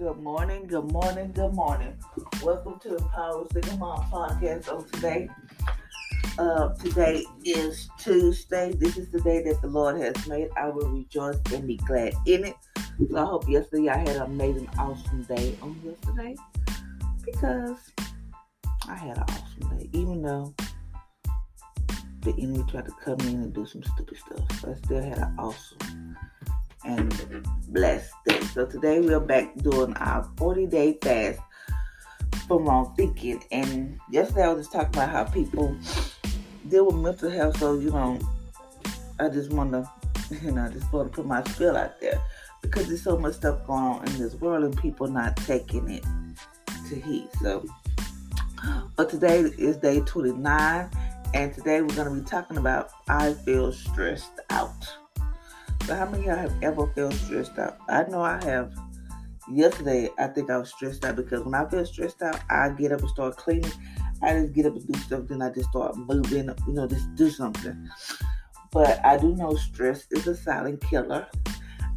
Good morning, good morning, good morning. Welcome to the Power Single Mom podcast on today. Uh, today is Tuesday. This is the day that the Lord has made. I will rejoice and be glad in it. So I hope yesterday I had an amazing, awesome day on yesterday because I had an awesome day, even though the enemy tried to come in and do some stupid stuff. I still had an awesome and blessed day. So today we're back doing our 40 day fast from wrong thinking. And yesterday I was just talking about how people deal with mental health. So, you know, I just want to, you know, just want to put my spiel out there because there's so much stuff going on in this world and people not taking it to heat. So, but today is day 29, and today we're going to be talking about I feel stressed out. How many of y'all have ever felt stressed out? I know I have. Yesterday, I think I was stressed out because when I feel stressed out, I get up and start cleaning. I just get up and do stuff, then I just start moving, you know, just do something. But I do know stress is a silent killer.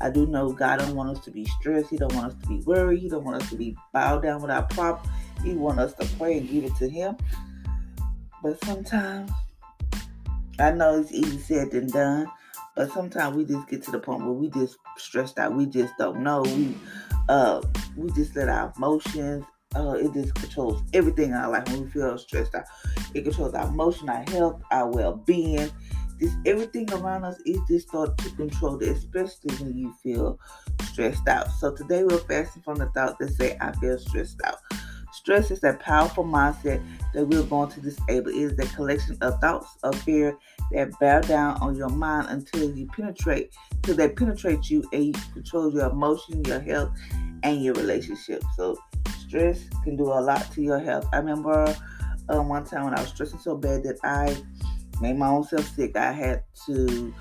I do know God don't want us to be stressed. He don't want us to be worried. He don't want us to be bowed down with our problem. He want us to pray and give it to Him. But sometimes, I know it's easy said than done. But sometimes we just get to the point where we just stressed out. We just don't know. We uh we just let our emotions uh it just controls everything in our life when we feel stressed out. It controls our emotion, our health, our well being. Just everything around us is just start to control it, especially when you feel stressed out. So today we're fasting from the thought that say I feel stressed out. Stress is that powerful mindset that we're going to disable. It is a collection of thoughts of fear that bear down on your mind until you penetrate, till they penetrate you and you control your emotion, your health, and your relationship. So stress can do a lot to your health. I remember um, one time when I was stressing so bad that I made my own self sick. I had to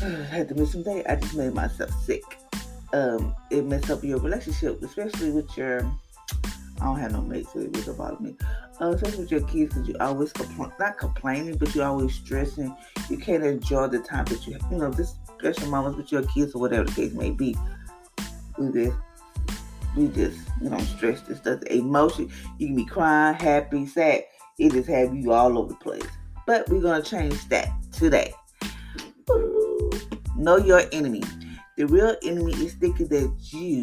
had to miss some day. I just made myself sick. Um, it messed up your relationship, especially with your I don't have no mates, so it really bother me. Uh, especially with your kids, because you always compl- not complaining, but you always stressing. You can't enjoy the time that you have, you know, this special moments with your kids or whatever the case may be. We just, we just, you know, stress this stuff. Emotion, you can be crying, happy, sad. It just have you all over the place. But we're gonna change that today. Know your enemy. The real enemy is thinking that you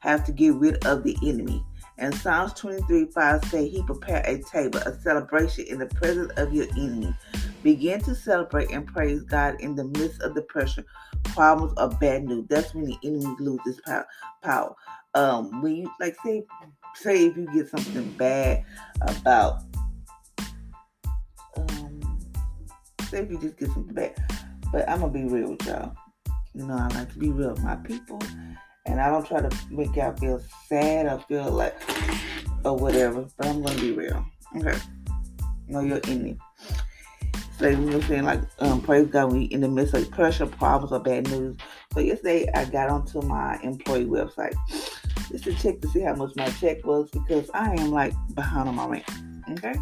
have to get rid of the enemy. And Psalms 23 5 say, He prepared a table, a celebration in the presence of your enemy. Begin to celebrate and praise God in the midst of the pressure, problems, or bad news. That's when the enemy loses power. Um, when you like say, say if you get something bad about, um, say if you just get something bad, but I'm gonna be real with y'all. You know, I like to be real with my people and I don't try to make y'all feel sad or feel like or whatever, but I'm gonna be real. Okay. Know your enemy. So you know saying like um, praise God we in the midst of pressure, problems or bad news. So yesterday I got onto my employee website just to check to see how much my check was because I am like behind on my rent. Okay.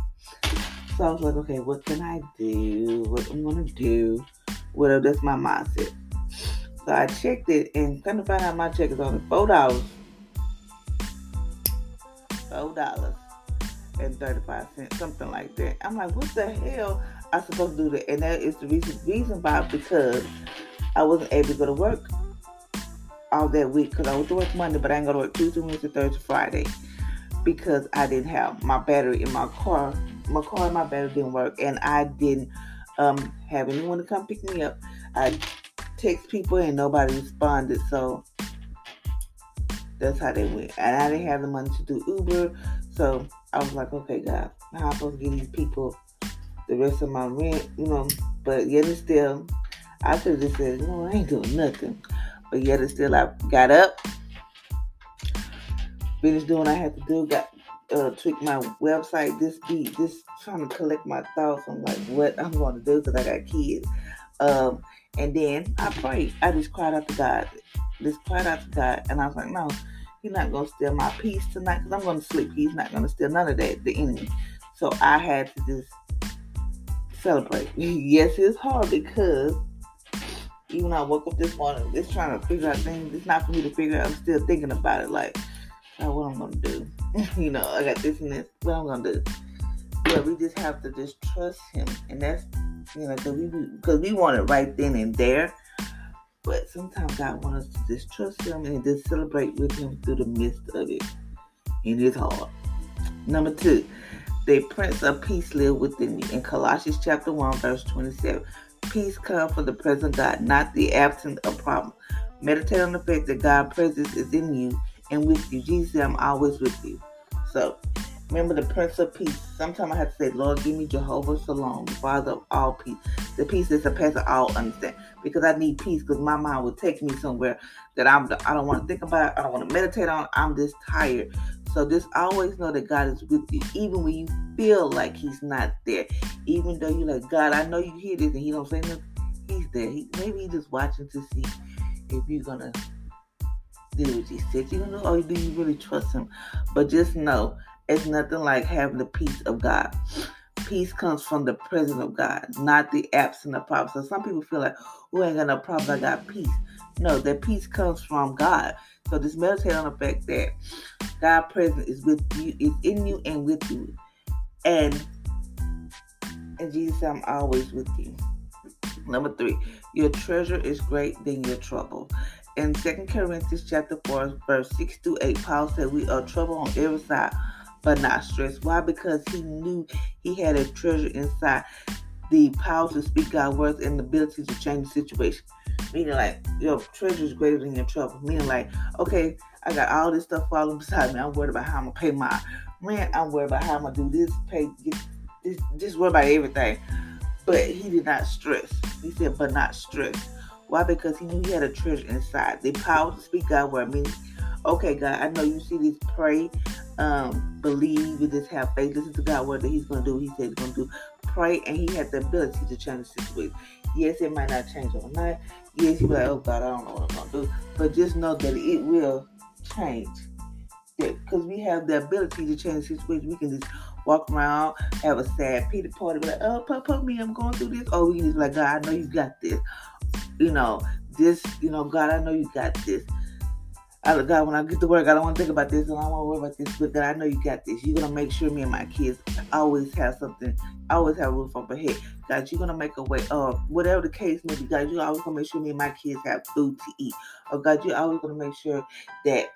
So I was like, okay, what can I do? What I'm gonna do? Whatever that's my mindset. So I checked it and come to find out my check is only four dollars. Four dollars. 35 something like that. I'm like, what the hell I supposed to do that? And that is the reason reason why because I wasn't able to go to work all that week because I was to work Monday, but I ain't to work Tuesday, Wednesday, Thursday, Friday because I didn't have my battery in my car. My car and my battery didn't work, and I didn't um, have anyone to come pick me up. I text people and nobody responded, so that's how they went. And I didn't have the money to do Uber, so I was like, okay, God, how am I supposed to get these people the rest of my rent, you know? But yet and still, I could have just said, no, I ain't doing nothing. But yet and still, I got up, finished doing what I had to do, got uh, tweak my website this week, just trying to collect my thoughts on like what I'm going to do because I got kids. Um, and then I prayed. I just cried out to God. Just cried out to God, and I was like, no, He's not going to steal my peace tonight because I'm going to sleep. He's not going to steal none of that, the enemy. So I had to just celebrate. yes, it's hard because even I woke up this morning, just trying to figure out things. It's not for me to figure out. I'm still thinking about it. Like, what I'm gonna do. you know, I got this and this. What I'm gonna do. But we just have to just trust Him, and that's you know, because we because we want it right then and there. But sometimes God wants us to just trust Him and just celebrate with Him through the midst of it. And it's hard. Number two, the Prince of Peace live within you. In Colossians chapter 1, verse 27, peace comes from the present God, not the absence of problem. Meditate on the fact that God's presence is in you and with you. Jesus I'm always with you. So Remember the Prince of Peace. Sometimes I have to say, Lord, give me Jehovah Shalom, Father of all peace. The peace that surpasses all understanding. Because I need peace because my mind will take me somewhere that I'm I don't want to think about, I don't want to meditate on. I'm just tired. So just always know that God is with you, even when you feel like He's not there. Even though you're like, God, I know you hear this and He don't say nothing. He's there. He, maybe He's just watching to see if you're gonna do what He said. You gonna know, or do you really trust Him? But just know it's nothing like having the peace of God. Peace comes from the presence of God, not the absence of problems. So some people feel like, I ain't got no problem, I got peace. No, that peace comes from God. So just meditate on the fact that God's presence is with you, is in you and with you. And and Jesus I'm always with you. Number three, your treasure is great than your trouble. In 2 Corinthians chapter 4, verse 6 to 8, Paul said, We are trouble on every side, but not stressed. Why? Because he knew he had a treasure inside the power to speak God's words and the ability to change the situation. Meaning, like, your treasure is greater than your trouble. Meaning, like, okay, I got all this stuff falling beside me. I'm worried about how I'm going to pay my rent. I'm worried about how I'm going to do this, pay, get, this, just worried about everything. But he did not stress. He said, but not stress. Why? Because he knew he had a treasure inside. The power to speak God's word means, okay, God, I know you see this, pray um, believe and just have faith. Listen to God, what He's going to do. He said He's going to do. Pray, and He has the ability to change the situation. Yes, it might not change overnight. Yes, you're like, oh God, I don't know what I'm going to do. But just know that it will change. Because we have the ability to change the situation. We can just walk around, have a sad pity party, be like, oh, pop, pop me, I'm going through this. Or we just like, God, I know you got this. You know, this, you know, God, I know you got this. I, God, when I get to work, I don't want to think about this and I don't want to worry about this. But God, I know you got this. You're gonna make sure me and my kids always have something, always have a roof over head. God, you're gonna make a way. Uh, whatever the case may be, God, you're always gonna make sure me and my kids have food to eat. Oh God, you're always gonna make sure that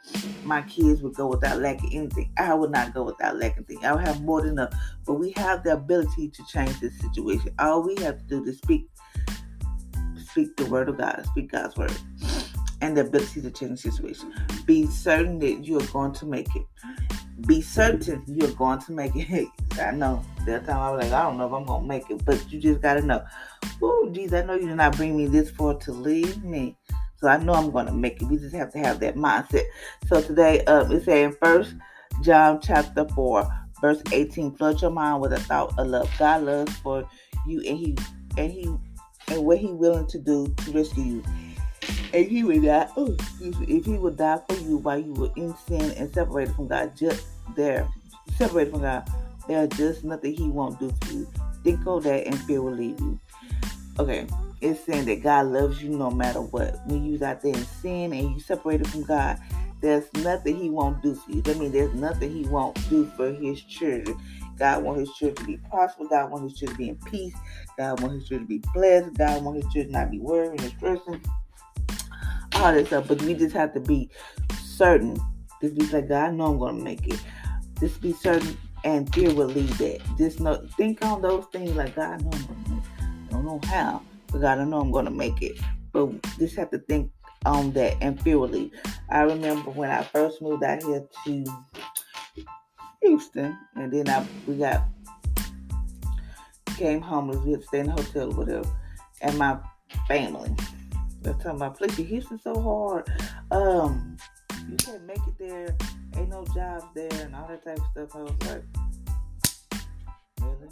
my kids would go without lacking anything. I would not go without lacking anything. I would have more than enough. But we have the ability to change this situation. All we have to do is speak, speak the word of God, speak God's word and the ability to change the situation. Be certain that you are going to make it. Be certain you're going to make it. I know that time I was like, I don't know if I'm gonna make it, but you just gotta know. Oh, geez, I know you did not bring me this far to leave me. So I know I'm gonna make it. We just have to have that mindset. So today, um, it's saying first John chapter four, verse 18. Flood your mind with a thought of love. God loves for you and he and he and what he willing to do to rescue you and he would die. Oh, if he would die for you while you were in sin and separated from God, just there, separated from God, there's just nothing He won't do for you. Think of that, and fear will leave you. Okay, it's saying that God loves you no matter what. When you out there in sin and you separated from God, there's nothing he won't do for you. That means there's nothing he won't do for his children. God wants his children to be prosperous. God wants his children to be in peace. God wants his children to be blessed. God wants his children not be worrying and stressing. All that stuff. But we just have to be certain. Just be like, God, I know I'm to make it. Just be certain and fear will lead that. Just know, think on those things like, God, I know I'm to make it. I don't know how, but God, I know I'm to make it. But just have to think on that and fear will lead. I remember when I first moved out here to Houston, and then I we got came homeless. We had to stay in a hotel or whatever, and my family. They're talking about, please, Houston's so hard. Um, you can't make it there. Ain't no jobs there, and all that type of stuff. I was like, really?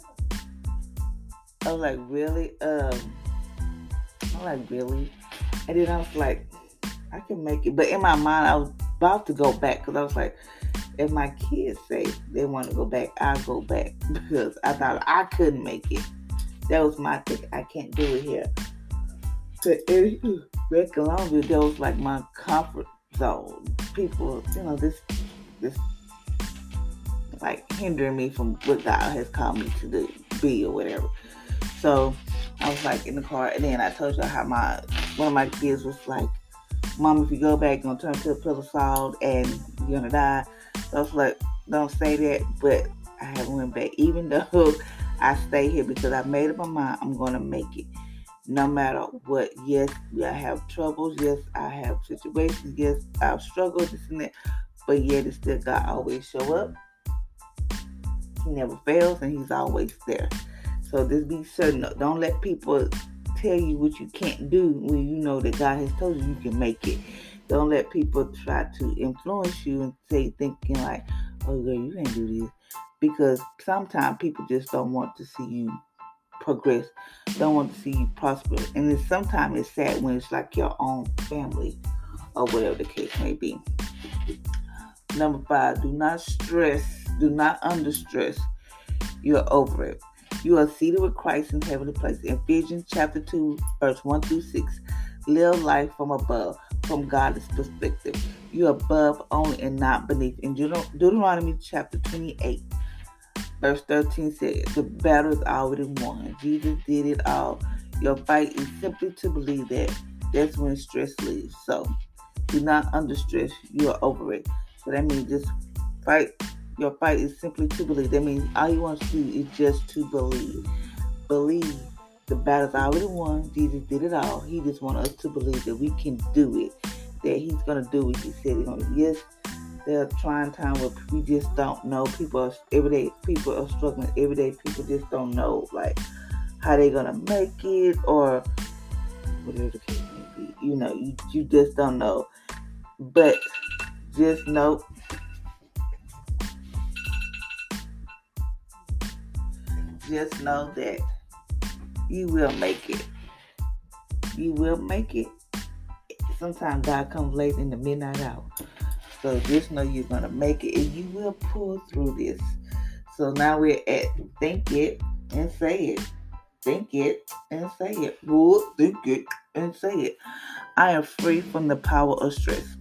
I was like, really? Um, I'm like, really? And then I was like, I can make it. But in my mind, I was about to go back because I was like, if my kids say they want to go back, I'll go back because I thought I couldn't make it. That was my thing. I can't do it here. But Red Columbia, that was like my comfort zone. People, you know, this, this, like hindering me from what God has called me to do, be or whatever. So I was like in the car, and then I told you how my one of my kids was like, "Mom, if you go back, you're gonna turn to a pillar of salt, and you're gonna die." So I was like, don't say that, but I haven't went back. Even though I stay here because I made up my mind I'm gonna make it. No matter what. Yes, I have troubles. Yes, I have situations. Yes, I've struggled, this and that. But yet it's still God always show up. He never fails and he's always there. So just be certain. Don't let people tell you what you can't do when you know that God has told you you can make it. Don't let people try to influence you and say thinking like, "Oh, girl, you can't do this," because sometimes people just don't want to see you progress, don't want to see you prosper, and it's sometimes it's sad when it's like your own family or whatever the case may be. Number five, do not stress, do not under stress. You're over it. You are seated with Christ in heavenly places. Ephesians chapter 2, verse 1 through 6. Live life from above from God's perspective. You're above only and not beneath. In Deuteronomy chapter 28, verse 13 said, The battle is already won. Jesus did it all. Your fight is simply to believe that. That's when stress leaves. So do not under stress. You're over it. So that means just fight. Your fight is simply to believe. That means all you want to do is just to believe. Believe the battle's already won. Jesus did it all. He just wants us to believe that we can do it. That He's gonna do what He said He's gonna. Yes, there are trying time where we just don't know. People are everyday. People are struggling every day. People just don't know like how they're gonna make it or whatever the case may be. You know, you you just don't know. But just know just know that you will make it. You will make it. Sometimes God comes late in the midnight hour. So just know you're going to make it and you will pull through this. So now we're at think it and say it. Think it and say it. Well, think it and say it. I am free from the power of stress.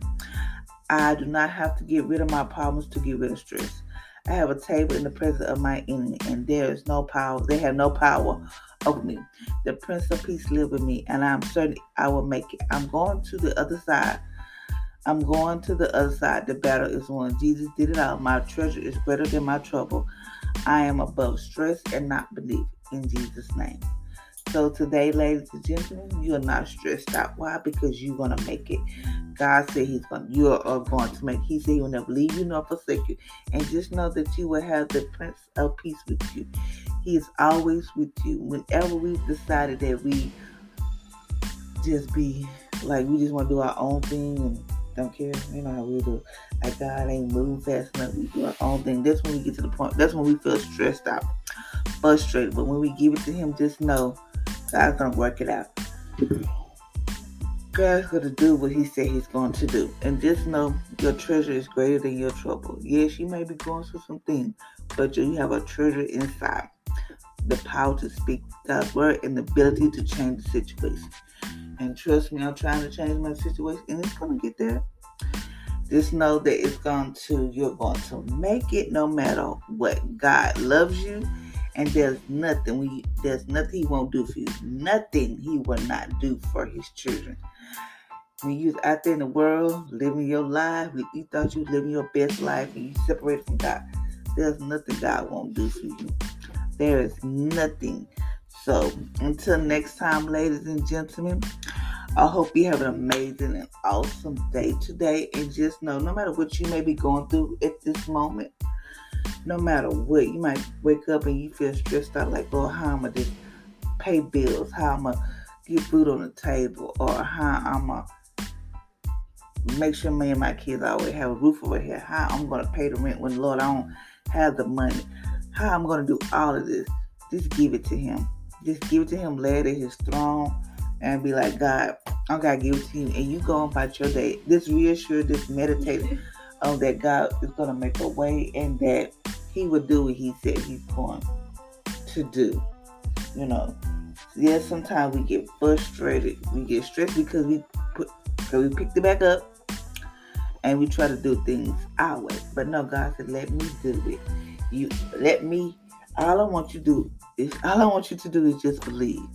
I do not have to get rid of my problems to get rid of stress. I have a table in the presence of my enemy, and there is no power. They have no power over me. The Prince of Peace live with me, and I'm certain I will make it. I'm going to the other side. I'm going to the other side. The battle is won. Jesus did it all. My treasure is greater than my trouble. I am above stress and not beneath. In Jesus' name. So today, ladies and gentlemen, you are not stressed out. Why? Because you're gonna make it. God said He's gonna. You are going to make. He said He will never leave you nor forsake you. And just know that you will have the Prince of Peace with you. He is always with you. Whenever we've decided that we just be like we just want to do our own thing and don't care, you know how we do. Like God ain't moving fast enough. We do our own thing. That's when we get to the point. That's when we feel stressed out, frustrated. But when we give it to Him, just know God's gonna work it out. God's gonna do what He said He's going to do, and just know your treasure is greater than your trouble. Yes, you may be going through some things, but you have a treasure inside the power to speak God's word and the ability to change the situation. And trust me, I'm trying to change my situation, and it's gonna get there. just know that it's going to, you're going to make it no matter what. God loves you, and there's nothing we, there's nothing He won't do for you. Nothing He will not do for His children. When you out there in the world living your life, you thought you were living your best life, and you separated from God, there's nothing God won't do for you. There is nothing. So until next time, ladies and gentlemen. I hope you have an amazing and awesome day today. And just know no matter what you may be going through at this moment, no matter what, you might wake up and you feel stressed out like, oh, how am I just pay bills? How am I get food on the table? Or how going to make sure me and my kids always have a roof over here? How I'm going to pay the rent when, Lord, I don't have the money? How I'm going to do all of this? Just give it to Him. Just give it to Him, lay it at His throne and be like, God, I gotta give it to you, and you go about your day. Just reassure, just meditate mm-hmm. on that God is gonna make a way, and that He will do what He said He's going to do. You know, yes, sometimes we get frustrated, we get stressed because we put, because we picked it back up, and we try to do things our way. But no, God said, let me do it. You let me. All I want you to do all I want you to do is just believe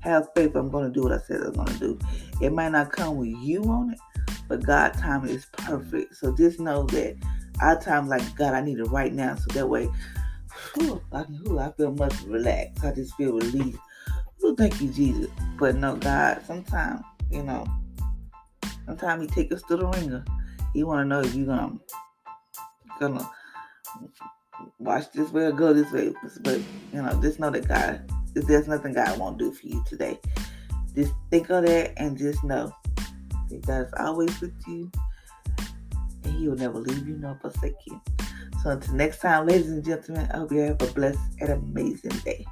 have faith I'm going to do what I said I'm going to do. It might not come with you on it, but God's time is perfect. So just know that our time, like God, I need it right now. So that way, whew, I, whew, I feel much relaxed. I just feel relieved. Oh, thank you, Jesus. But no, God, sometimes, you know, sometimes He take us to the wringer. He want to know if you're gonna gonna watch this way or go this way. But you know, just know that God if there's nothing God won't do for you today. Just think of that and just know that God's always with you and He will never leave you nor forsake you. So until next time, ladies and gentlemen, I hope you have a blessed and amazing day.